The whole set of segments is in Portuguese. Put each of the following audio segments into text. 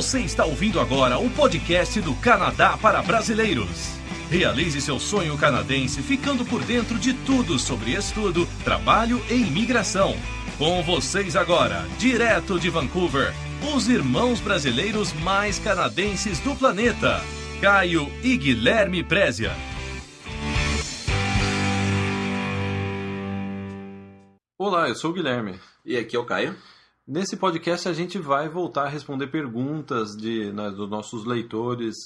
Você está ouvindo agora o podcast do Canadá para Brasileiros. Realize seu sonho canadense ficando por dentro de tudo sobre estudo, trabalho e imigração. Com vocês agora, direto de Vancouver, os irmãos brasileiros mais canadenses do planeta, Caio e Guilherme Prézia. Olá, eu sou o Guilherme. E aqui é o Caio. Nesse podcast a gente vai voltar a responder perguntas de, né, dos nossos leitores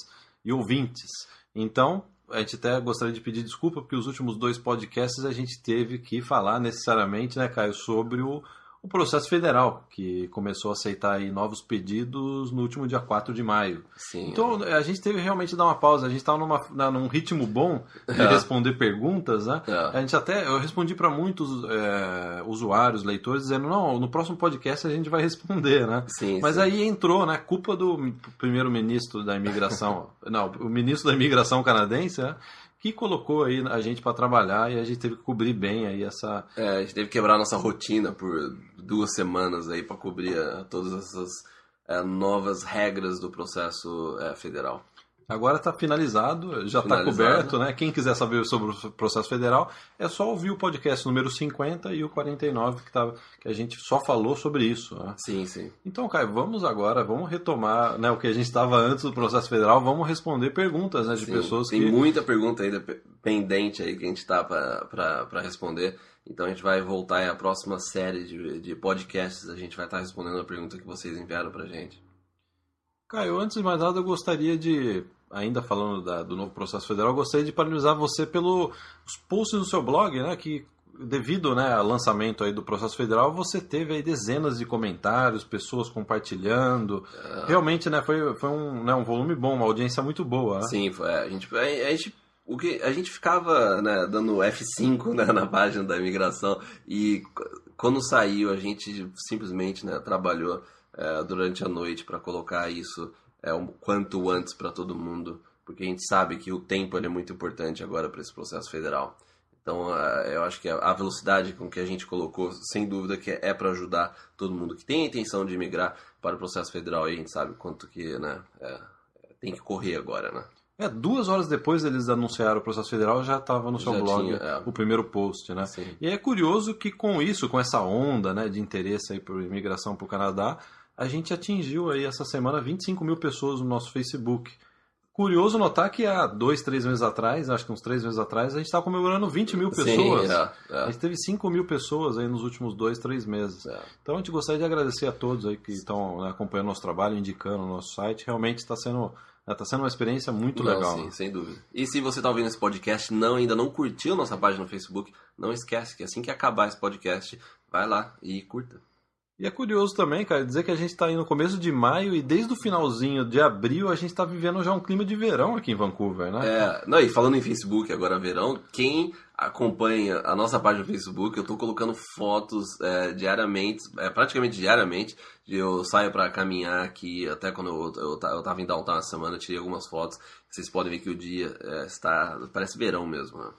e ouvintes. Então, a gente até gostaria de pedir desculpa porque os últimos dois podcasts a gente teve que falar necessariamente, né, Caio, sobre o, o processo federal, que começou a aceitar novos pedidos no último dia 4 de maio. Sim. Então, a gente teve realmente que dar uma pausa. A gente estava num ritmo bom de É. responder perguntas, né? É. A gente até, eu respondi para muitos é, usuários, leitores, dizendo, não, no próximo podcast a gente vai responder, né? Sim, Mas sim. aí entrou, né? Culpa do primeiro-ministro da imigração, não, o ministro da imigração canadense, né? Que colocou aí a gente para trabalhar e a gente teve que cobrir bem aí essa, É, a gente teve que quebrar nossa rotina por duas semanas aí para cobrir eh, todas essas eh, novas regras do processo eh, federal. Agora está finalizado, já está coberto, né? Quem quiser saber sobre o processo federal, é só ouvir o podcast número 50 e o 49, que, tá, que a gente só falou sobre isso. Né? Sim, sim. Então, Caio, vamos agora, vamos retomar né, o que a gente estava antes do processo federal, vamos responder perguntas né, de Sim, pessoas Tem que. muita pergunta ainda pe- pendente aí que a gente tá para responder. Então a gente vai voltar à próxima série de, de podcasts. A gente vai estar respondendo a pergunta que vocês enviaram pra gente. Caio, antes de mais nada, eu gostaria de, ainda falando da- do novo processo federal, gostaria de parabenizar você pelos posts do seu blog, né? Que devido né, ao lançamento aí do processo federal, você teve aí dezenas de comentários, pessoas compartilhando. Realmente, né, foi, foi um, né, um volume bom, uma audiência muito boa. né? Sim, foi- é, a gente, a, a gente, o que, a gente ficava né, dando F5 né, na página da imigração e quando saiu a gente simplesmente né, trabalhou é, durante a noite para colocar isso é, o quanto antes para todo mundo, porque a gente sabe que o tempo é muito importante agora para esse processo federal. Então, é, eu acho que a velocidade com que a gente colocou, sem dúvida, que é para ajudar todo mundo que tem a intenção de migrar para o processo federal. E a gente sabe quanto que né, é, tem que correr agora, né? É, duas horas depois deles anunciaram o processo federal, já estava no seu Já blog tinha, é. o primeiro post, né? Sim. E é curioso que com isso, com essa onda né, de interesse aí por imigração para o Canadá, a gente atingiu aí essa semana 25 mil pessoas no nosso Facebook. Curioso notar que há dois, três meses atrás, acho que uns três meses atrás, a gente estava comemorando 20 mil pessoas. Sim, é, A é, gente teve 5 mil pessoas aí nos últimos dois, três meses. é. Então a gente gostaria de agradecer a todos aí que estão né, acompanhando nosso trabalho, indicando o nosso site. Realmente está sendo, está sendo uma experiência muito Não, legal. Sim, sem dúvida. E se você está ouvindo esse podcast não ainda não curtiu nossa página no Facebook, não esquece que assim que acabar esse podcast, vai lá e curta. E é curioso também, cara, dizer que a gente está aí no começo de maio e desde o finalzinho de abril a gente está vivendo já um clima de verão aqui em Vancouver, né? É, não, e falando em Facebook agora verão, quem acompanha a nossa página no Facebook, eu tô colocando fotos é, diariamente, é, praticamente diariamente, eu saio para caminhar aqui, até quando eu, eu, eu em downtown essa semana, tirei algumas fotos, vocês podem ver que o dia é, está, parece verão mesmo, né?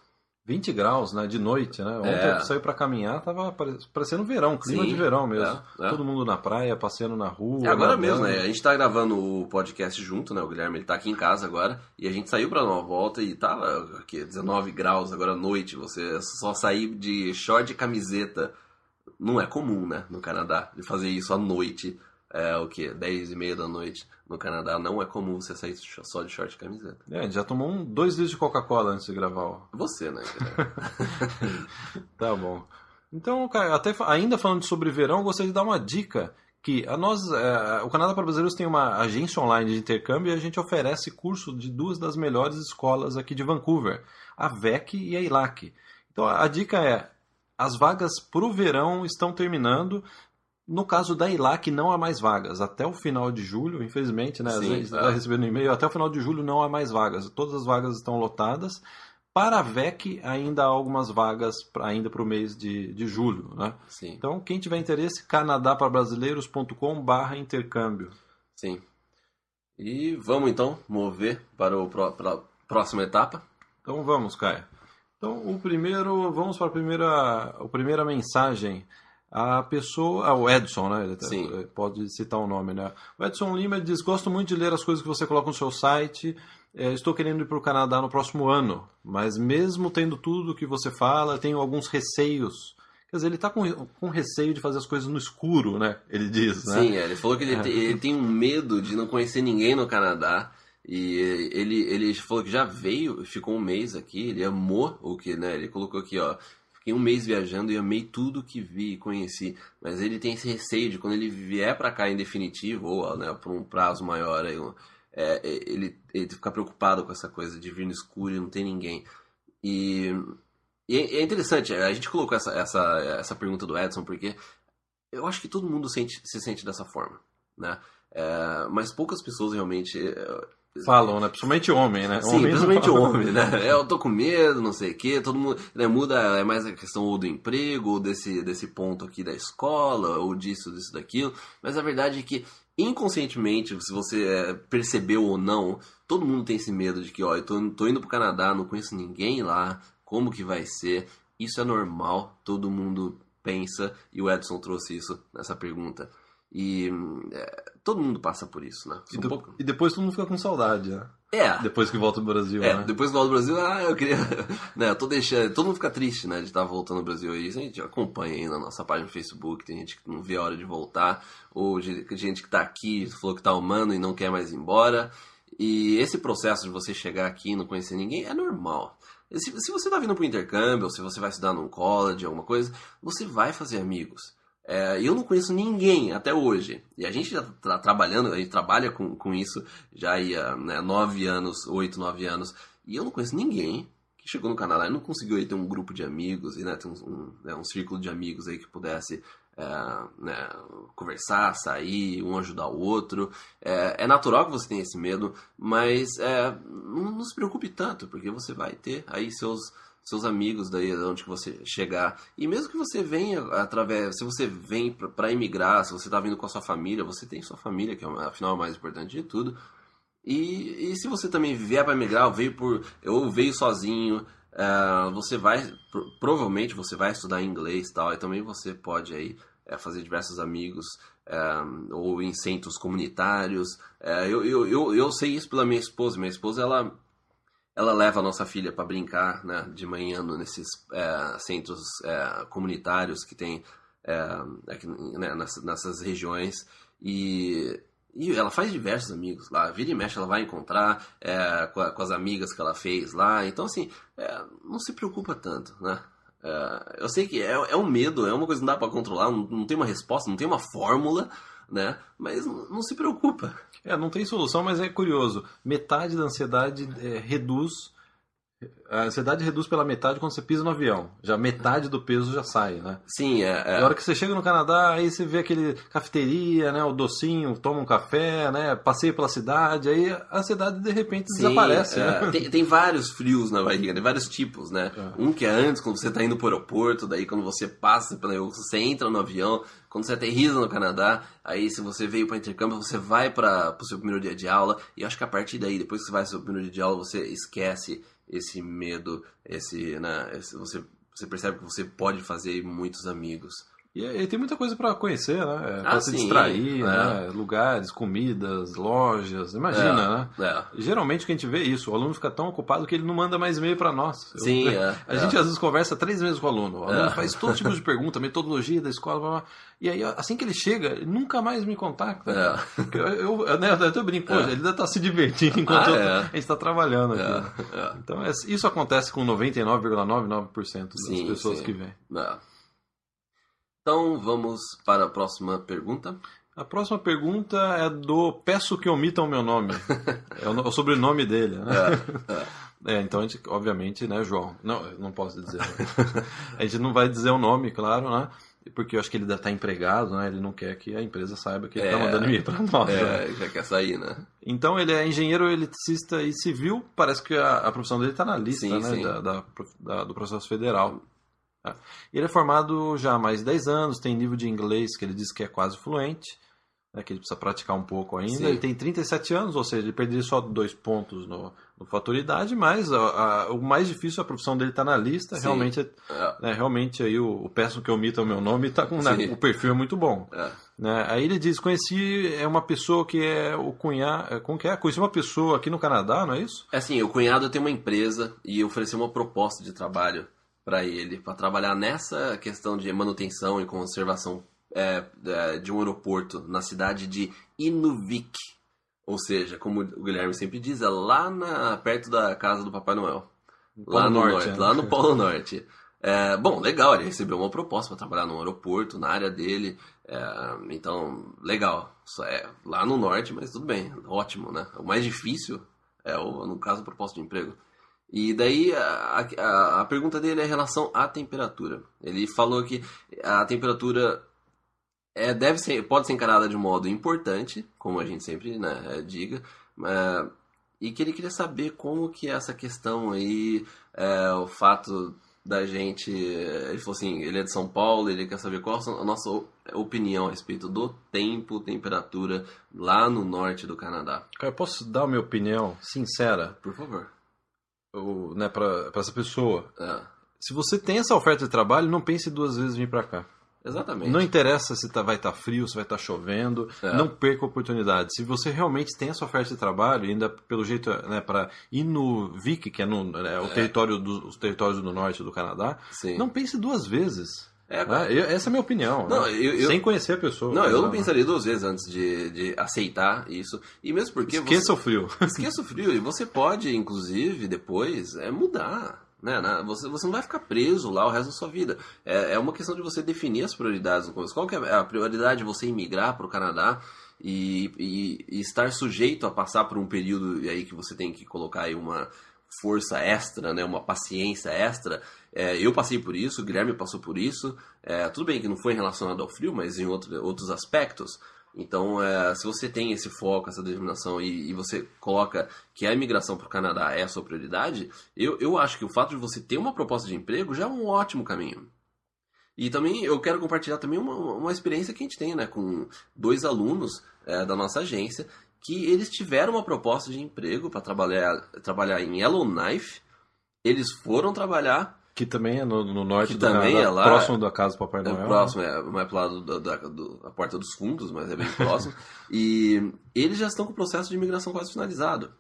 20 graus, né, de noite, né? Ontem É. eu saí para caminhar, tava pare- parecendo verão, clima Sim, de verão mesmo. é, é. Todo mundo na praia, passeando na rua. É agora mesmo, né? A gente tá gravando o podcast junto, né? O Guilherme ele tá aqui em casa agora e a gente saiu pra dar uma volta e tava aqui, 19 graus agora à noite. Você só sair de short e camiseta não é comum, né? No Canadá, de fazer isso à noite. É o que? 10 e meia da noite no Canadá não é comum você sair só de short e camiseta. É, a gente já tomou um, dois litros de Coca-Cola antes de gravar. ó. Você, né? Tá bom. Então, cara, até ainda falando sobre verão, eu gostaria de dar uma dica que a nós, é, o Canadá para Brasileiros tem uma agência online de intercâmbio e a gente oferece curso de duas das melhores escolas aqui de Vancouver, a VEC e a ILAC. Então, a dica é, as vagas para o verão estão terminando. No caso da ILAC, não há mais vagas. Até o final de julho, infelizmente, né? Sim, a gente é. está recebendo e-mail. Até o final de julho não há mais vagas. Todas as vagas estão lotadas. Para a VEC, ainda há algumas vagas pra- ainda para o mês de, de julho. Né? Sim, Então, quem tiver interesse, canadapabrasileiros.com barra intercâmbio. sim. E vamos então mover para o pró- para a próxima etapa. Então vamos, Caio. Então, o primeiro, vamos para a primeira, a primeira mensagem. A pessoa. Ah, o Edson, né? Ele Sim. pode citar o nome, né? O Edson Lima diz: Gosto muito de ler as coisas que você coloca no seu site. É, estou querendo ir para o Canadá no próximo ano, mas mesmo tendo tudo que você fala, tenho alguns receios. Quer dizer, ele está com, com receio de fazer as coisas no escuro, né? Ele diz, né? Sim, é, ele falou que ele, te- ele tem um medo de não conhecer ninguém no Canadá. E ele, ele falou que já veio, ficou um mês aqui, ele amou o que, né? Ele colocou aqui, ó. Fiquei um mês viajando e amei tudo que vi e conheci. Mas ele tem esse receio de quando ele vier pra cá em definitivo, ou né, por um prazo maior, aí, é, é, ele, ele fica preocupado com essa coisa de vir no escuro e não ter ninguém. E, e é é interessante, a gente colocou essa, essa, essa pergunta do Edson porque eu acho que todo mundo sente, se sente dessa forma, né? É, mas poucas pessoas realmente é, Falam, né? Principalmente homem, né? Sim, homem principalmente homem, né? É, Eu tô com medo, não sei o quê, todo mundo né, muda, é mais a questão ou do emprego, ou desse, desse ponto aqui da escola, ou disso, disso, daquilo. Mas a verdade é que, inconscientemente, se você é, percebeu ou não, todo mundo tem esse medo de que, ó, eu tô, tô indo pro Canadá, não conheço ninguém lá, como que vai ser? Isso é normal, todo mundo pensa, e o Edson trouxe isso nessa pergunta. E é, todo mundo passa por isso, né? E, pouco- e depois todo mundo fica com saudade, né? É, Depois que volta do Brasil, é, né? depois do volta do Brasil, ah, eu queria. né, eu tô deixando. Todo mundo fica triste, né, de estar voltando ao Brasil. E a gente acompanha aí na nossa página no Facebook. Tem gente que não vê a hora de voltar. Ou ge- gente que tá aqui, falou que tá humano e não quer mais ir embora. E esse processo de você chegar aqui e não conhecer ninguém é normal. Se, se você tá vindo pro intercâmbio, ou se você vai estudar num college, alguma coisa, você vai fazer amigos. É, eu não conheço ninguém até hoje. E a gente já tá trabalhando, a gente trabalha com, com isso já há né, nove anos, oito, nove anos. E eu não conheço ninguém que chegou no Canadá e não conseguiu ter um grupo de amigos e né, ter um, um, né, um círculo de amigos aí que pudesse é, né, conversar, sair, um ajudar o outro. É, é natural que você tenha esse medo, mas é, não, não se preocupe tanto, porque você vai ter aí seus seus amigos daí onde que você chegar. E mesmo que você venha através se você vem para emigrar se você está vindo com a sua família você tem sua família que é afinal é o mais importante de tudo. E, e se você também vier para emigrar, ou veio por, ou veio sozinho, eh, você vai, pro- provavelmente você vai estudar inglês tal, e também você pode aí eh, fazer diversos amigos, eh, ou em centros comunitários. Eh, eu, eu, eu, eu sei isso pela minha esposa, minha esposa ela, ela leva a nossa filha para brincar né, de manhã nesses eh, centros eh, comunitários que tem eh, aqui, né, nessas, nessas regiões, e e ela faz diversos amigos lá. Vira e mexe, ela vai encontrar é, com, a- com as amigas que ela fez lá. Então, assim, é, não se preocupa tanto, né? É, eu sei que é, é um medo, é uma coisa que não dá pra controlar, não, não tem uma resposta, não tem uma fórmula, né? Mas não, se preocupa. É, não tem solução, mas é curioso. Metade da ansiedade é, reduz. A ansiedade reduz pela metade quando você pisa no avião. Já metade do peso já sai, né? Sim, é. é- Na hora que você chega no Canadá, aí você vê aquele cafeteria, né? O docinho, toma um café, né? Passeia pela cidade, aí a ansiedade de repente Sim, desaparece, é, né? tem, tem vários frios na barriga, tem vários tipos, né? Um que é antes, quando você tá indo pro aeroporto, daí quando você passa, você entra no avião, quando você aterriza no Canadá, aí se você veio para intercâmbio, você vai para o seu primeiro dia de aula, e acho que a partir daí, depois que você vai pro seu primeiro dia de aula, você esquece esse medo, esse, né, esse- você, você percebe que você pode fazer muitos amigos. E, e tem muita coisa pra conhecer, né? É, pra Ah, se sim, distrair, é. né? Lugares, comidas, lojas, imagina, né? É. Geralmente que a gente vê isso, o aluno fica tão ocupado que ele não manda mais e-mail para nós. Eu- Sim, é, A é. gente às vezes conversa três meses com o aluno. O aluno É. faz todo tipo de pergunta, metodologia da escola, blá, blá. e aí assim que ele chega, ele nunca mais me contacta. É. Eu, eu, eu, né, eu até brinco, ele ainda tá se divertindo enquanto Ah, eu- é. a gente está trabalhando aqui. É, é. Então é- isso acontece com 99,99% das Sim, pessoas sim. que vêm. É. Então vamos para a próxima pergunta. A próxima pergunta é do Peço que omitam o meu nome. é o, no- o sobrenome dele, né? É, então a gente, obviamente, né, João? Não, não posso dizer. né? a gente não vai dizer o nome, claro, né? Porque eu acho que ele deve estar empregado, né? Ele não quer que a empresa saiba que ele está É. mandando e-mail para nós. né? É, já quer sair, né? Então ele é engenheiro eletricista e civil. Parece que a, a profissão dele está na lista Sim, né, sim. da- da- da- do processo federal. É. Ele é formado já há mais de 10 anos, tem nível de inglês que ele diz que é quase fluente. né, que ele precisa praticar um pouco ainda. Sim. Ele tem 37 anos, ou seja, ele perderia só dois pontos no, no faturidade, mas a- a- o mais difícil, a profissão dele está na lista. Sim. Realmente, É, né, realmente aí o, o peço que omita o meu nome tá com né, o perfil é muito bom. é. Né? Aí ele diz: conheci é uma pessoa que é o cunhado. Como que é? Conheci uma pessoa aqui no Canadá, não é isso? É assim, o cunhado tem uma empresa e ofereceu uma proposta de trabalho para ele, para trabalhar nessa questão de manutenção e conservação é, é, de um aeroporto na cidade de Inuvik. Ou seja, como o Guilherme sempre diz, é lá na, perto da casa do Papai Noel. lá no Norte, norte, né? lá no Polo Norte. É, bom, legal, ele recebeu uma proposta para trabalhar no aeroporto, na área dele. é, então, legal. Só é lá no norte, mas tudo bem, ótimo, né? O mais difícil é, o, no caso, a proposta de emprego. E daí a, a, a pergunta dele é em relação à temperatura. Ele falou que a temperatura é, deve ser, pode ser encarada de um modo importante, como a gente sempre né, diga, é, e que ele queria saber como que é essa questão aí, é, o fato da gente, ele falou assim, ele é de São Paulo, ele quer saber qual a nossa opinião a respeito do tempo, temperatura lá no norte do Canadá. Cara, eu posso dar a minha opinião sincera Por favor. Ou, né, para essa pessoa? É, Se você tem essa oferta de trabalho, não pense duas vezes em vir para cá. exatamente. Não interessa se tá, vai estar frio, se vai estar chovendo, É. não perca a oportunidade. Se você realmente tem essa oferta de trabalho, ainda pelo jeito, né, para ir no Vic, que é, no, né, o território do, os territórios do norte do Canadá, Sim. não pense duas vezes. É, né? Eu- Essa é a minha opinião. Não, né? eu- Sem conhecer a pessoa. Não, eu não Né? pensaria duas vezes antes de, de aceitar isso. E mesmo porque Esqueça você... o frio. Esqueça o frio. E você pode, inclusive, depois, é mudar. Né? Você, você não vai ficar preso lá o resto da sua vida. É, é uma questão de você definir as prioridades no começo. Qual que é a prioridade de você imigrar para o Canadá e, e- e estar sujeito a passar por um período aí que você tem que colocar aí uma força extra, né? uma paciência extra. É, eu passei por isso, o Guilherme passou por isso. É, tudo bem que não foi relacionado ao frio, mas em outro, outros aspectos. Então, é, se você tem esse foco, essa determinação e, e você coloca que a imigração para o Canadá é a sua prioridade, eu, eu acho que o fato de você ter uma proposta de emprego já é um ótimo caminho. E também eu quero compartilhar também uma, uma experiência que a gente tem né, com dois alunos é, da nossa agência que eles tiveram uma proposta de emprego para trabalhar, trabalhar em Yellowknife. Eles foram trabalhar Que também é no, no norte Que do também Canadá, é lá- próximo da casa do Papai É Noel. próximo, é mais pro lado da, da, do- da porta dos fundos, mas é bem próximo. e eles já estão com o processo de imigração quase finalizado.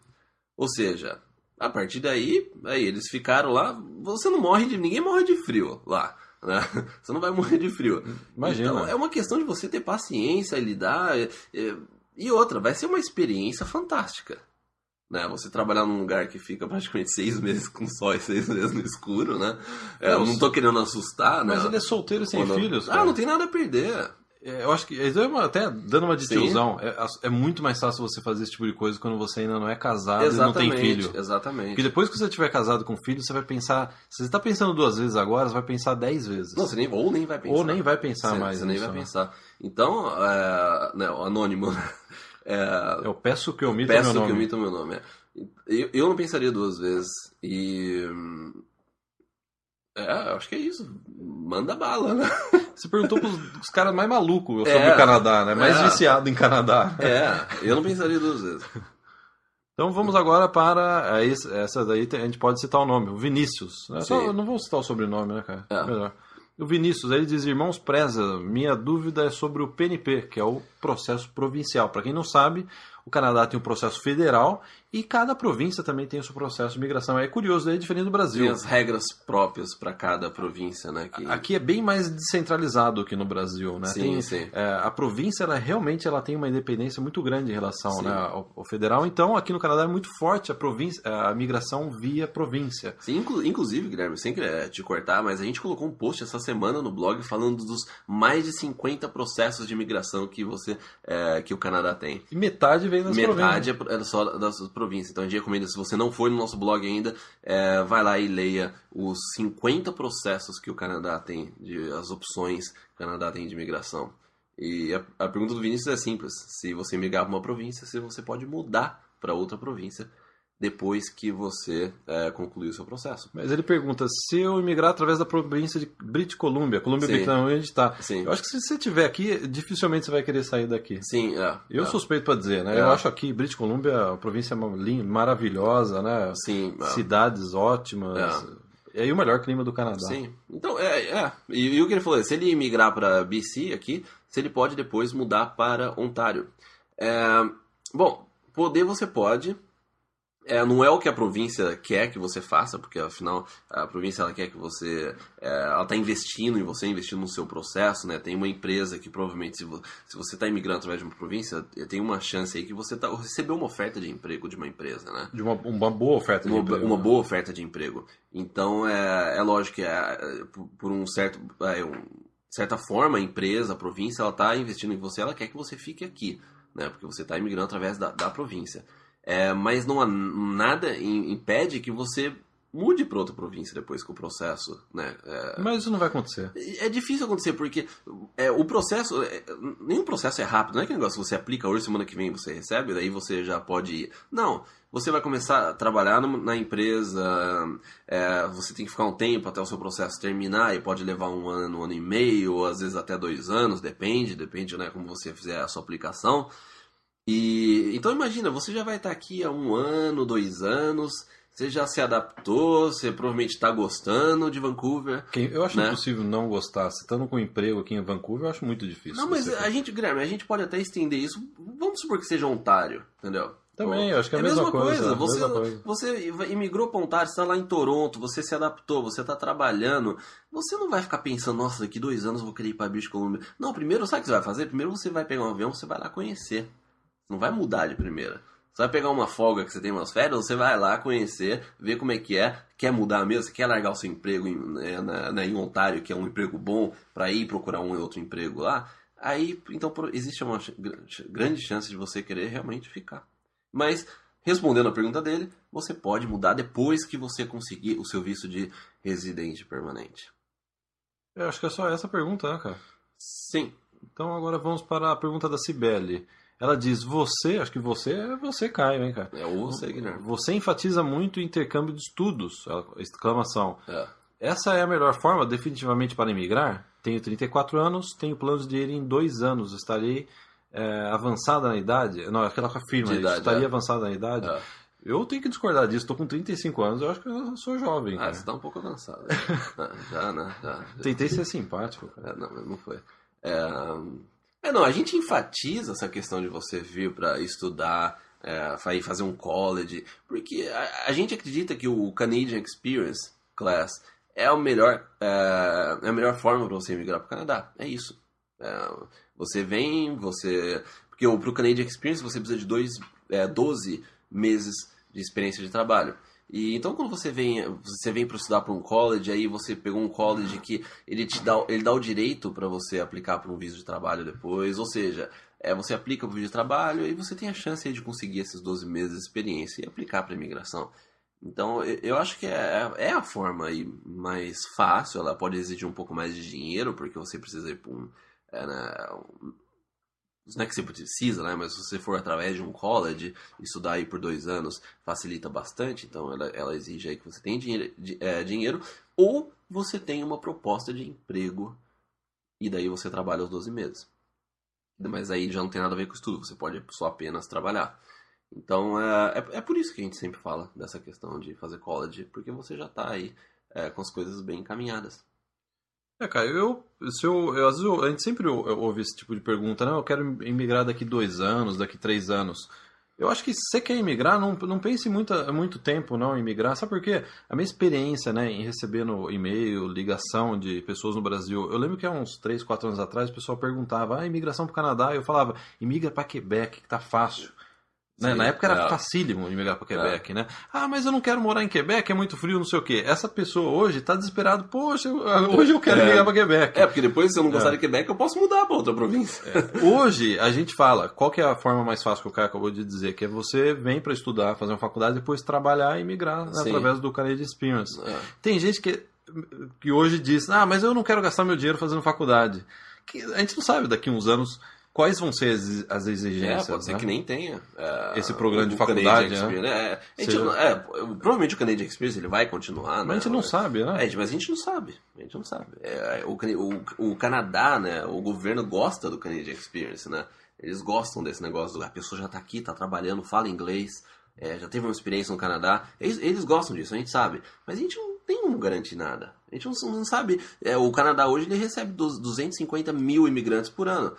Ou seja, a partir daí, aí eles ficaram lá. Você não morre de. Ninguém morre de frio lá. Né? Você não vai morrer de frio. Imagina. Então é uma questão de você ter paciência e lidar. é, é, e outra, vai ser uma experiência fantástica. Né? Você trabalhar num lugar que fica praticamente seis meses com sol e seis meses no escuro, né? É, eu Não, não tô querendo assustar, né? Mas ele é solteiro sem Quando- filhos. Ah, cara. não tem nada a perder. É, Eu acho que, até dando uma de tiozão, é, é muito mais fácil você fazer esse tipo de coisa quando você ainda não é casado e não exatamente, tem filho. exatamente. Porque depois que você tiver casado com filho, você vai pensar. Se você está pensando duas vezes agora, você vai pensar dez vezes. Não, você nem, ou nem vai pensar. Ou nem vai pensar Você- mais Você nem vai né? pensar. Então, é, né, o anônimo, né? É, Eu peço que omita peço meu que nome. o meu nome. é. Eu, eu não pensaria duas vezes. E. É, acho que é isso. Manda bala, né? Você perguntou pros os caras mais malucos sobre É. o Canadá, né? Mais É. viciado em Canadá. É, eu não pensaria duas vezes. Então vamos agora para. é, Essa daí a gente pode citar o nome, o Vinícius. né? Só- não vamos citar o sobrenome, né, cara? É. Melhor. O Vinícius, ele diz: Irmãos Preza, minha dúvida é sobre o PNP, que é o processo provincial. Para quem não sabe, o Canadá tem um processo federal e cada província também tem o seu processo de migração. É curioso, é diferente do Tem Brasil. as regras próprias para cada província, né? Que... Aqui é bem mais descentralizado que no Brasil, né? Sim, Tem- sim. é, a província, ela realmente ela tem uma independência muito grande em relação Sim. né, ao, ao federal. Então, aqui no Canadá é muito forte a província, a migração via província. Sim, inclu- inclusive, Guilherme, sem querer te cortar, mas a gente colocou um post essa semana no blog falando dos mais de 50 processos de imigração que você é, que o Canadá tem. E metade vem das Metade províncias. é pro- é só das províncias. Então a gente recomenda, se você não foi no nosso blog ainda, é, vai lá e leia os 50 processos que o Canadá tem, de, as opções que o Canadá tem de imigração. E a, a pergunta do Vinícius é simples: se você migrar para uma província, se você pode mudar para outra província depois que você é, concluir o seu processo. Mas ele pergunta se eu imigrar através da província de British Columbia, Colômbia. Britânica, onde a gente está. Sim. Eu acho que se você estiver aqui, dificilmente você vai querer sair daqui. Sim, é. Eu é. suspeito para dizer, né? É. Eu acho aqui British Columbia uma província lin- maravilhosa, né? Sim, é. Cidades ótimas. E aí o melhor clima do Canadá. Sim. Então, é, é. E, e o que ele falou, é, se ele migrar para BC aqui, se ele pode depois mudar para Ontário. É, bom, poder você pode. É, não é o que a província quer que você faça, porque afinal a província ela quer que você. é, ela está investindo em você, investindo no seu processo, né? Tem uma empresa que provavelmente, se, vo- se você está imigrando através de uma província, tem uma chance aí que você tá, recebeu uma oferta de emprego de uma empresa, né? De uma, uma boa oferta de uma, emprego, uma né? boa oferta de emprego. Então é, é lógico que é, é, por- por um certo é, um, certa forma a empresa, a província, ela está investindo em você, ela quer que você fique aqui, né? Porque você está imigrando através da, da província. É, mas não há nada im- impede que você mude para outra província depois que o processo, né? É, Mas isso não vai acontecer. é difícil acontecer porque é, o processo, é, nenhum processo é rápido. Não é que negócio você aplica hoje, semana que vem você recebe, daí você já pode ir. Não, você vai começar a trabalhar no- na empresa, é, você tem que ficar um tempo até o seu processo terminar e pode levar um ano, um ano e meio, ou às vezes até dois anos, depende, depende né, como você fizer a sua aplicação. E então imagina, você já vai estar aqui há um ano, dois anos, você já se adaptou, você provavelmente está gostando de Vancouver. Eu acho Né? impossível não gostar. Se estando com emprego aqui em Vancouver, eu acho muito difícil. Não, mas a gente, Guilherme, a gente pode até estender isso. Vamos supor que seja Ontário, entendeu? Também, eu acho que é a mesma coisa, a Você, mesma coisa. você imigrou para Ontário, você está lá em Toronto, você se adaptou, você está trabalhando. Você não vai ficar pensando, nossa, daqui dois anos eu vou querer ir para British Columbia. Não, primeiro, sabe o que você vai fazer? Primeiro você vai pegar um avião, você vai lá conhecer. Não vai mudar de primeira. Você vai pegar uma folga que você tem umas férias, você vai lá conhecer, ver como é que é, quer mudar mesmo, você quer largar o seu emprego em, né, na- na- em Ontário, que é um emprego bom, para ir procurar um outro emprego lá. Aí, então, existe uma grande chance de você querer realmente ficar. Mas, respondendo a pergunta dele, você pode mudar depois que você conseguir o seu visto de residente permanente. Eu acho que é só essa pergunta, né, cara? Sim. Então agora vamos para a pergunta da Cibele. Ela diz: Você, acho que você é você, Caio, hein, cara? É você, Guilherme. Você enfatiza muito o intercâmbio de estudos! ela- Exclamação. É. Essa é a melhor forma, definitivamente, para emigrar? Tenho 34 anos, tenho planos de ir em dois anos. Estarei é, avançada na idade? Não, aquela que afirma idade, Estaria é. avançada na idade? É. Eu tenho que discordar disso. Estou com 35 anos, eu acho que eu sou jovem. Ah, cara. você tá um pouco avançado. Ah, já, né? Já. Tentei ser simpático. É, não, não foi. É, é, não, a gente enfatiza essa questão de você vir para estudar, é, fazer um college, porque a, a gente acredita que o Canadian Experience Class é, o melhor, é, é a melhor forma para você emigrar para o Canadá. É isso. É, você vem, você. Porque para o Canadian Experience você precisa de dois, é, 12 meses de experiência de trabalho. E então quando você vem, você vem para estudar para um college, aí você pegou um college que ele te dá, ele dá o direito para você aplicar para um visto de trabalho depois, ou seja, é, você aplica para o visto de trabalho e você tem a chance de conseguir esses 12 meses de experiência e aplicar para imigração. Então, eu- acho que é, é a forma aí mais fácil. Ela pode exigir um pouco mais de dinheiro, porque você precisa ir para um, é, né, Não é que você precisa, né? Mas se você for através de um college, estudar aí por dois anos facilita bastante. Então, ela, ela exige aí que você tenha dinheiro, di- é, dinheiro ou você tem uma proposta de emprego e daí você trabalha os 12 meses. Mas aí já não tem nada a ver com estudo, você pode só apenas trabalhar. Então é, é, é por isso que a gente sempre fala dessa questão de fazer college, porque você já está aí é, com as coisas bem encaminhadas. É, cara, eu, se eu, eu, às vezes eu- a gente sempre ou- ouve esse tipo de pergunta, né? Eu quero imigrar daqui dois anos, daqui três anos. Eu acho que se você quer imigrar, não, não pense muito, muito tempo não em imigrar. Sabe por quê? A minha experiência né, em receber no e-mail, ligação de pessoas no Brasil. Eu lembro que há uns 3, 4 anos atrás o pessoal perguntava, ah, imigração para o Canadá. Eu falava, imigra para Quebec, que tá fácil. Né? Na época era é. facílimo imigrar para Quebec, né? Ah, mas eu não quero morar em Quebec, é muito frio, não sei o quê. Essa pessoa hoje está desesperada, poxa, eu- hoje eu quero É. imigrar para Quebec. É, porque depois, se eu não gostar É. de Quebec, eu posso mudar para outra província. Hoje a gente fala, qual que é a forma mais fácil que o cara acabou de dizer? Que é você vem para estudar, fazer uma faculdade, depois trabalhar e migrar né, através do Canadian Experience. É. Tem gente que, que hoje diz, ah, mas eu não quero gastar meu dinheiro fazendo faculdade. Que a gente não sabe daqui uns anos quais vão ser as, as É, exigências. pode ser né? que nem tenha. é, Esse programa de faculdade, né? É, a gente é, provavelmente o Canadian Experience ele vai continuar, Mas né? a gente não sabe, né? É, mas a gente não sabe. A gente não sabe. É, o, o, o Canadá, né? O governo gosta do Canadian Experience, né? Eles gostam desse negócio. A pessoa já tá aqui, tá trabalhando, fala inglês, é, já teve uma experiência no Canadá. Eles, eles gostam disso, a gente sabe. Mas a gente não tem como garantir nada. A gente não, não sabe. É, o Canadá hoje ele recebe dos 250 mil imigrantes por ano.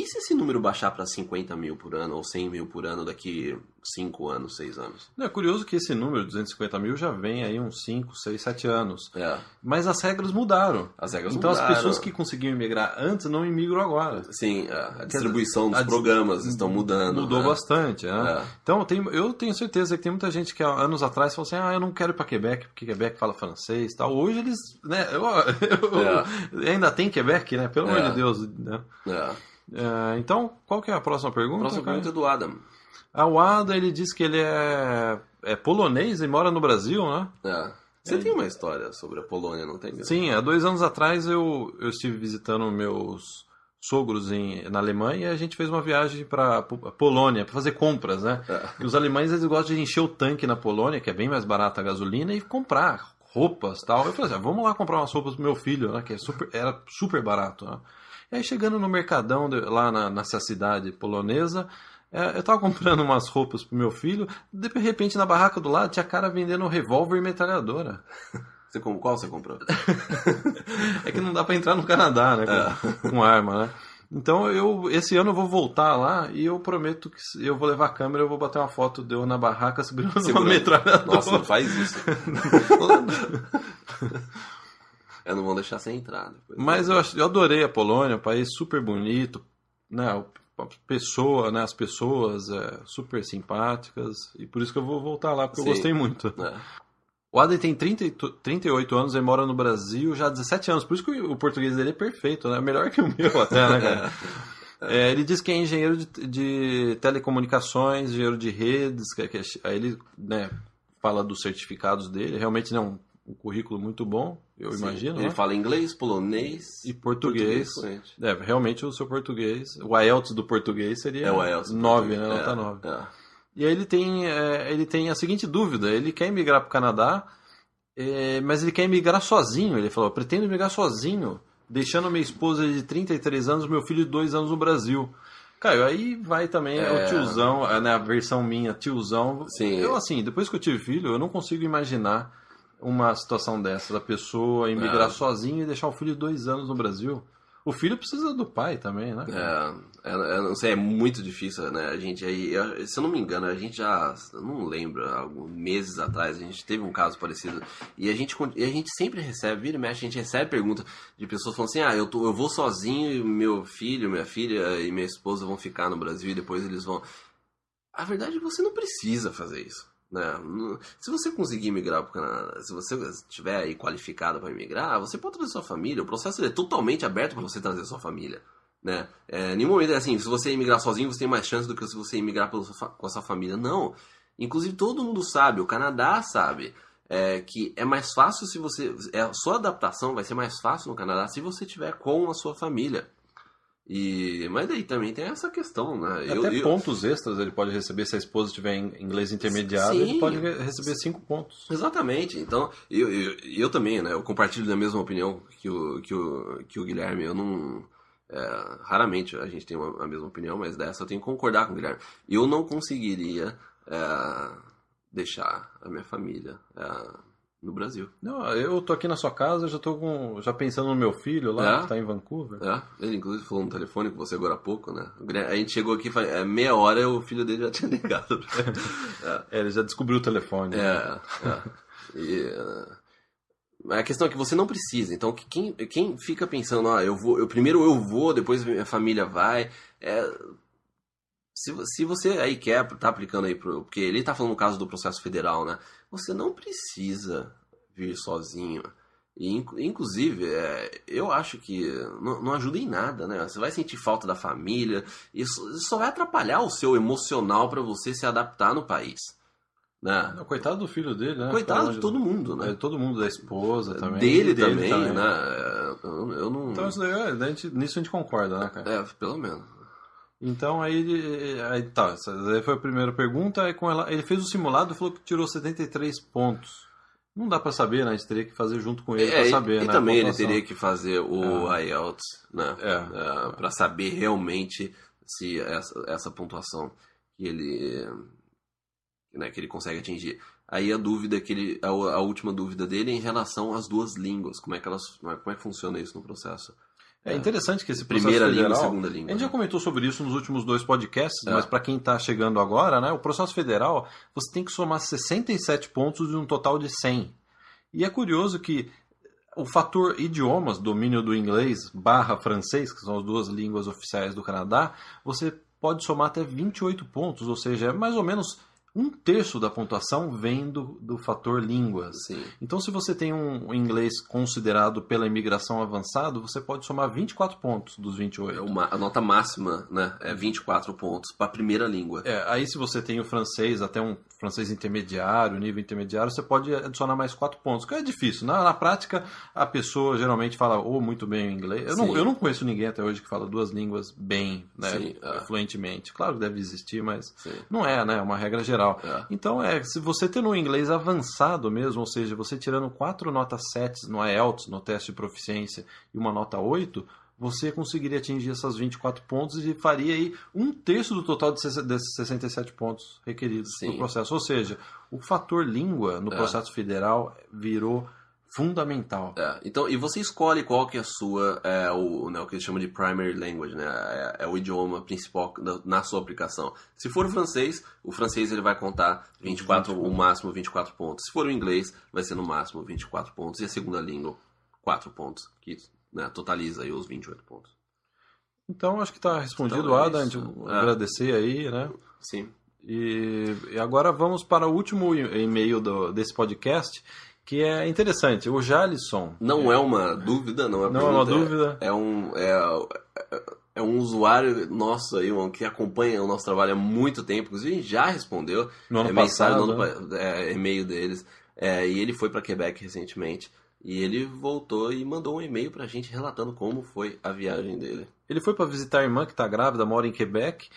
E se esse número baixar para 50 mil por ano ou 100 mil por ano daqui 5 anos, 6 anos? É curioso que esse número, 250 mil, já vem aí uns 5, 6, 7 anos. É, Mas as regras mudaram. as regras Então mudaram. as pessoas que conseguiam imigrar antes não imigram agora. Sim, é, a distribuição dos a dis- programas estão mudando. Mudou né? bastante, né? É. Então tem, eu tenho certeza que tem muita gente que há anos atrás falou assim, ah, eu não quero ir para Quebec, porque Quebec fala francês e tal. Hoje eles, né, eu, eu- ainda tem Quebec, né? Pelo É. amor de Deus. Né? É. É, então, qual que é a próxima pergunta? Próxima cara? pergunta é do Adam. A Wada, ele diz que ele é, é polonês e mora no Brasil, né? É. Você tem uma história sobre a Polônia, não tem? Sim, há dois anos atrás eu, eu estive visitando meus sogros em, na Alemanha e a gente fez uma viagem para Polônia para fazer compras, né? É. E os alemães eles gostam de encher o tanque na Polônia, que é bem mais barata a gasolina, e comprar roupas tal. Eu falei assim, ah, vamos lá comprar umas roupas pro meu filho, né? Que é super, era super barato. Né? E aí chegando no mercadão de- lá na, nessa cidade polonesa, é, eu tava comprando umas roupas pro meu filho, de repente na barraca do lado tinha cara vendendo revólver e metralhadora. Você, com- qual você comprou? É que não dá pra entrar no Canadá, né? Com, com arma, né? Então eu esse ano eu vou voltar lá e eu prometo que eu vou levar a câmera, eu vou bater uma foto de eu na barraca segurando uma Segurando. metralhadora. Nossa, não faz isso. Eu não vou deixar você entrar depois. Mas eu, eu adorei a Polônia, um país super bonito, né? pessoa, né? As pessoas é, super simpáticas e por isso que eu vou voltar lá porque Sim. eu gostei muito. É. O Adem tem 30, e to- 38 anos e mora no Brasil já há 17 anos. Por isso que o português dele é perfeito, né? Melhor que o meu até, né, cara? É, ele diz que é engenheiro de, de telecomunicações, engenheiro de redes. Que, que, aí ele né, fala dos certificados dele. Realmente não é um, currículo muito bom, eu Sim. imagino. Ele né? fala inglês, polonês E português. fluente. É, realmente o seu português. O IELTS do português seria É o IELTS. 9, né? É, Nota 9. é. E aí ele tem, é, ele tem a seguinte dúvida: ele quer emigrar para o Canadá, é, mas ele quer emigrar sozinho. Ele falou: pretendo emigrar sozinho, deixando minha esposa de 33 anos, meu filho de 2 anos no Brasil. Caio, aí vai também É. o tiozão, é, né, a versão minha, tiozão. Sim. Eu, assim, depois que eu tive filho, eu não consigo imaginar uma situação dessa, da pessoa emigrar É. sozinho e deixar o filho de 2 anos no Brasil. O filho precisa do pai também, né? É, é, é, não sei, é muito difícil, né? A gente aí, se eu não me engano, a gente já, não lembro, alguns meses atrás, a gente teve um caso parecido. E a gente, e a gente sempre recebe, vira e mexe, a gente recebe pergunta de pessoas falando assim: ah, eu, tô, eu vou sozinho e meu filho, minha filha e minha esposa vão ficar no Brasil e depois eles vão. A verdade é que você não precisa fazer isso. Né? Se você conseguir migrar para o Canadá, se você estiver aí qualificado para migrar, você pode trazer sua família. O processo é totalmente aberto para você trazer sua família. Né? É, nenhum momento é assim, se você emigrar sozinho, você tem mais chance do que se você emigrar com a sua família. Não. Inclusive, todo mundo sabe, o Canadá sabe, é, que é mais fácil se você. É, a sua adaptação vai ser mais fácil no Canadá se você estiver com a sua família. E, mas daí também tem essa questão, né? Eu- Até eu- pontos extras ele pode receber se a esposa tiver em inglês intermediário, Sim. ele pode re- receber cinco pontos. Exatamente. Então, eu, eu, eu também, né? Eu compartilho da mesma opinião que o, que o, que o Guilherme. Eu não. é, raramente a gente tem uma- a mesma opinião, mas dessa eu tenho que concordar com o Guilherme. Eu não conseguiria é, deixar a minha família é, no Brasil. Não, eu tô aqui na sua casa, já tô com, já pensando no meu filho lá, É? que tá em Vancouver. É, ele inclusive falou no telefone com você agora há pouco, né? A gente chegou aqui, é, meia hora o filho dele já tinha ligado. É, ele já descobriu o telefone. É, é. E, é, a questão é que você não precisa. Então, que- quem, quem fica pensando, ah, eu vou, eu primeiro eu vou, depois minha família vai, é, se, se você aí quer, tá aplicando aí, pro, porque ele tá falando no caso do processo federal, né? Você não precisa vir sozinho. E, inc- inclusive, é, eu acho que não, não ajuda em nada, né? Você vai sentir falta da família, isso, isso só vai atrapalhar o seu emocional para você se adaptar no país. Né? Coitado do filho dele, né? Coitado de todo mundo, É, né? todo mundo, da esposa também. Dele, dele também, né? Eu, eu não. Então isso daí, é, a gente- nisso a gente concorda, né, cara? É, pelo menos. Então aí, ele- aí tá, essa daí foi a primeira pergunta. Aí com ela, ele fez o simulado e falou que tirou 73 pontos. Não dá pra saber, né? A gente teria que fazer junto com ele É, pra e- saber, e, né? a também ele teria que fazer o IELTS, né? É. para saber realmente se essa, essa pontuação que ele né, que ele consegue atingir. Aí a dúvida que ele a, a última dúvida dele é em relação às duas línguas, como é que elas como é como é que funciona isso no processo? É interessante que esse processo Primeira língua, federal, segunda A língua. gente já né? comentou sobre isso nos últimos dois podcasts, É. mas para quem está chegando agora, né, o processo federal, você tem que somar 67 pontos de um total de 100. E é curioso que o fator idiomas, domínio do inglês barra francês, que são as duas línguas oficiais do Canadá, você pode somar até 28 pontos, ou seja, é mais ou menos um terço da pontuação vem do, do fator línguas. Sim. Então, se você tem um inglês considerado pela imigração avançado, você pode somar 24 pontos dos 28. É uma, a nota máxima, né, é 24 pontos para a primeira língua. É, aí se você tem o francês, até um francês intermediário, nível intermediário, você pode adicionar mais 4 pontos, que é difícil. Na, na prática, a pessoa geralmente fala ou muito bem o inglês. Eu não, eu não conheço ninguém até hoje que fala duas línguas bem, né, Sim, é. fluentemente. Claro que deve existir, mas não é, né? É uma regra geral. É. Então, é, se você tendo um inglês avançado mesmo, ou seja, você tirando quatro notas 7 no IELTS, no teste de proficiência, e uma nota 8, você conseguiria atingir essas 24 pontos e faria aí um terço do total de ses- desses 67 pontos requeridos Sim. no processo. Ou seja, o fator língua no É. processo federal virou fundamental. É, então, e você escolhe qual que é a sua, é, o, né, o que eles chamam de primary language, né, é, é o idioma principal na sua aplicação. Se for o francês, o francês ele vai contar 24, o máximo 24 pontos. Se for o inglês, vai ser no máximo 24 pontos. E a segunda língua, 4 pontos, que né, totaliza aí os 28 pontos. Então, acho que está respondido, Então é Ada. isso. A gente É. agradecer aí, né? Sim. E, e agora vamos para o último e-mail do- desse podcast, que é interessante. O Jalisson. Não é uma dúvida, não é Não é uma pergunta, dúvida. É, um, é, é um usuário nosso aí, um, que acompanha o nosso trabalho há muito tempo, inclusive já respondeu No ano é, mensagem passado, no ano pa- é, e-mail deles. É, e ele foi para Quebec recentemente. E ele voltou e mandou um e-mail pra gente relatando como foi a viagem dele. Ele foi para visitar a irmã que está grávida, mora em Quebec.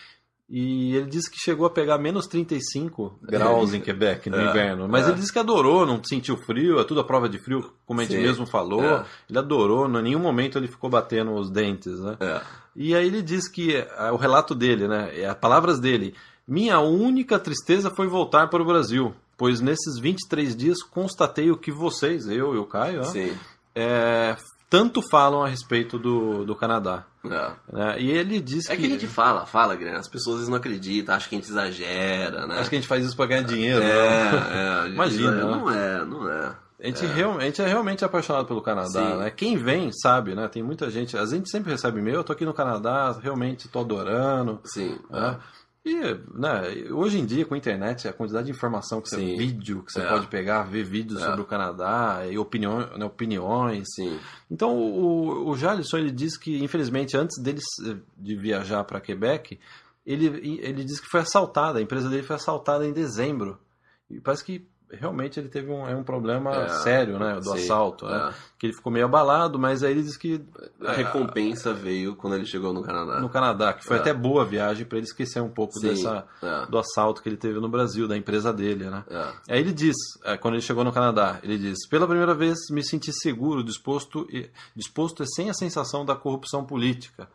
E ele disse que chegou a pegar menos 35 graus em Quebec no É, inverno. Mas é. ele disse que adorou, não sentiu frio, é tudo a prova de frio, como a gente Sim, mesmo falou. é. Ele adorou, em nenhum momento ele ficou batendo os dentes, né? É. E aí ele diz que ah, o relato dele, né, é, as palavras dele, minha única tristeza foi voltar para o Brasil, pois nesses 23 dias constatei o que vocês, eu e o Caio, né, Sim. é, tanto falam a respeito do, do Canadá. É. né? E ele diz É que a gente fala, fala, Guilherme. As pessoas às vezes não acreditam, acham que a gente exagera, né? acho que a gente faz isso para ganhar dinheiro. né? É, é, Imagina, né? Não é, não é. A gente, realmente é realmente apaixonado pelo Canadá, Sim. né? Quem vem sabe, né? Tem muita gente. A gente sempre recebe e-mail, eu tô aqui no Canadá, realmente tô adorando. Sim. né? E, né, hoje em dia, com a internet, a quantidade de informação que você Sim. vídeo que você É. pode pegar, ver vídeos É. sobre o Canadá e opiniões, né, opiniões. Sim. Então, o, o Jalisson, ele diz que, infelizmente, antes dele s- de viajar para Quebec, ele, ele diz que foi assaltada, a empresa dele foi assaltada em dezembro. E parece que realmente ele teve um, é um problema É, sério, né, do sim, assalto, né? é. Que ele ficou meio abalado, mas aí ele diz que A recompensa veio quando ele chegou no Canadá. no Canadá, que foi É. até boa a viagem para ele esquecer um pouco Sim, dessa é. do assalto que ele teve no Brasil, da empresa dele, né? É. Aí ele diz, é, quando ele chegou no Canadá, ele diz: pela primeira vez me senti seguro, disposto e disposto e sem a sensação da corrupção política.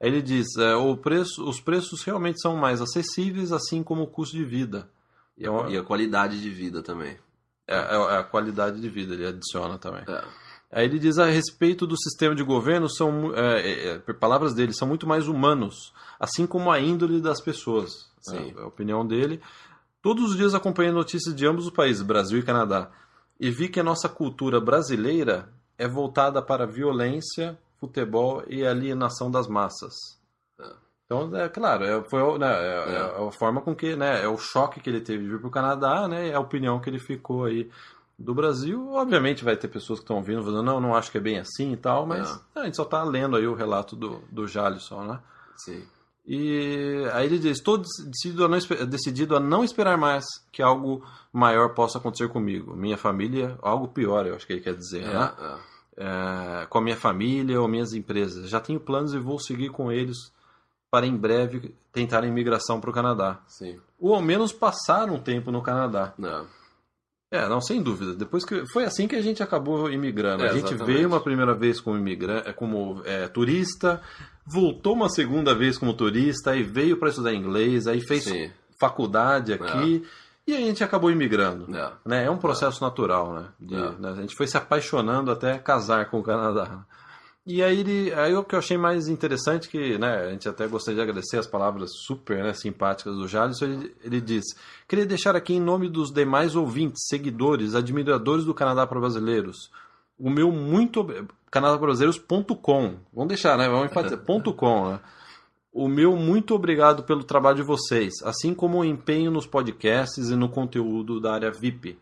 Aí ele diz: é, o preço, os preços realmente são mais acessíveis, assim como o custo de vida. E é, uma- E a qualidade de vida também. é- é a qualidade de vida, ele adiciona também. É. Aí ele diz a respeito do sistema de governo, são, é, é, é, palavras dele, são muito mais humanos, assim como a índole das pessoas. Sim. É a opinião dele. Todos os dias acompanhei notícias de ambos os países, Brasil e Canadá, e vi que a nossa cultura brasileira é voltada para a violência, futebol e alienação das massas. Então, é claro, é, foi né, é, É. é a forma com que, né, é o choque que ele teve de vir para o Canadá, né, é a opinião que ele ficou aí do Brasil. Obviamente vai ter pessoas que estão ouvindo falando, não, não acho que é bem assim e tal, mas É. a gente só está lendo aí o relato do, do Jalisson, né? Sim. E aí ele diz: Estou decidido a, não, decidido a não esperar mais que algo maior possa acontecer comigo. Minha família, algo pior, eu acho que ele quer dizer, É, né? com a minha família ou minhas empresas. Já tenho planos e vou seguir com eles para em breve tentarem imigração para o Canadá. Sim. Ou ao menos passar um tempo no Canadá. Não. É, não, sem dúvida. Depois que foi assim que a gente acabou imigrando. É, a gente exatamente. veio uma primeira vez como imigrante, como é, turista, voltou uma segunda vez como turista, aí veio para estudar inglês, aí fez Sim. faculdade aqui e a gente acabou imigrando. É. Né? É um processo natural, né? De- É. né? A gente foi se apaixonando até casar com o Canadá. E aí, ele, aí o que eu achei mais interessante, que né, a gente até gostaria de agradecer as palavras super né, simpáticas do Jalisson, ele, ele diz, queria deixar aqui em nome dos demais ouvintes, seguidores, admiradores do Canadá para Brasileiros, o meu muito... canadaprabrasileiros.com, vamos deixar, né? Vamos enfatizar, ponto .com, né? O meu muito obrigado pelo trabalho de vocês, assim como o empenho nos podcasts e no conteúdo da área VIP.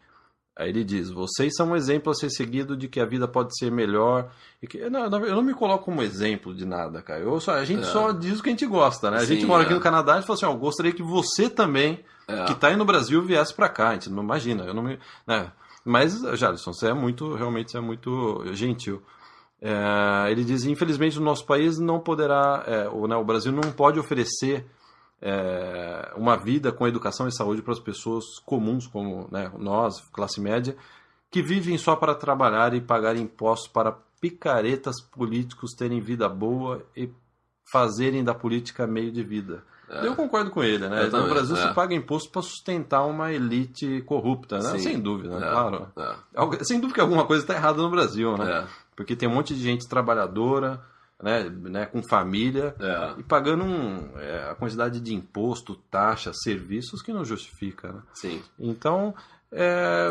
Aí ele diz: vocês são um exemplo a ser seguido de que a vida pode ser melhor. Que, eu não me coloco como exemplo de nada, cara. Só, a gente É. só diz o que a gente gosta, né? A gente Sim, mora é. aqui no Canadá e fala assim: ó, eu gostaria que você também, É. que tá aí no Brasil, viesse pra cá. A gente não imagina. Eu não me, né? Mas, Jalisson, você é muito, realmente, você é muito gentil. É, ele diz: infelizmente, o nosso país não poderá, é, o, né, o Brasil não pode oferecer é, uma vida com educação e saúde para as pessoas comuns, como né, nós, classe média, que vivem só para trabalhar e pagar impostos para picaretas políticos terem vida boa e fazerem da política meio de vida. É. Eu concordo com ele, né? Eu No também, Brasil é. se paga imposto para sustentar uma elite corrupta, né? Sim. Sem dúvida, né? É. claro. É. Sem dúvida que alguma coisa está errada no Brasil, né? É. Porque tem um monte de gente trabalhadora, né, né com família, É. e pagando um, é, a quantidade de imposto, taxa, serviços que não justifica. Né? Sim. Então, é,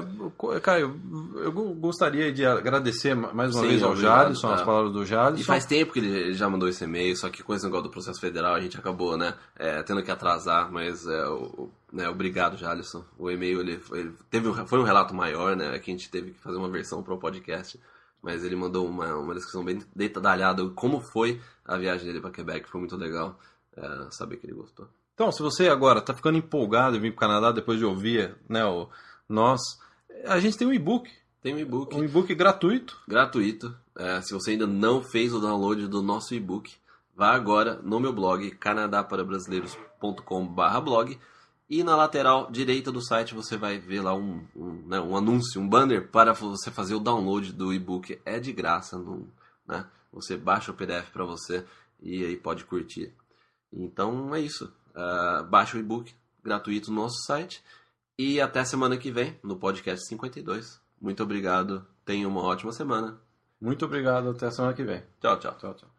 cara, eu, eu go- gostaria de agradecer ma- mais uma Sim, vez ao obrigado, Jalisson, as é. palavras do Jalisson. E faz tempo que ele já mandou esse e-mail, só que com esse negócio do processo federal a gente acabou, né, é, tendo que atrasar, mas é, o, né, obrigado, Jalisson. O e-mail ele, foi- ele teve um, foi um relato maior, né, que a gente teve que fazer uma versão para o podcast, mas ele mandou uma, uma descrição bem detalhada de como foi a viagem dele para Quebec, foi muito legal é, saber que ele gostou. Então, se você agora está ficando empolgado em vir para o Canadá depois de ouvir né, o, nós, a gente tem um e-book, Tem um e-book um e-book gratuito. gratuito. É, se você ainda não fez o download do nosso e-book, vá agora no meu blog canadaparabrasileiros.com/blog e na lateral direita do site você vai ver lá um, um, né, um anúncio, um banner para você fazer o download do e-book. É de graça, não, né? Você baixa o PDF para você e aí pode curtir. Então é isso. Ah, baixa o e-book gratuito no nosso site e até semana que vem no podcast 52. Muito obrigado. Tenha uma ótima semana. Muito obrigado, até a semana que vem. Tchau, tchau. Tchau, tchau.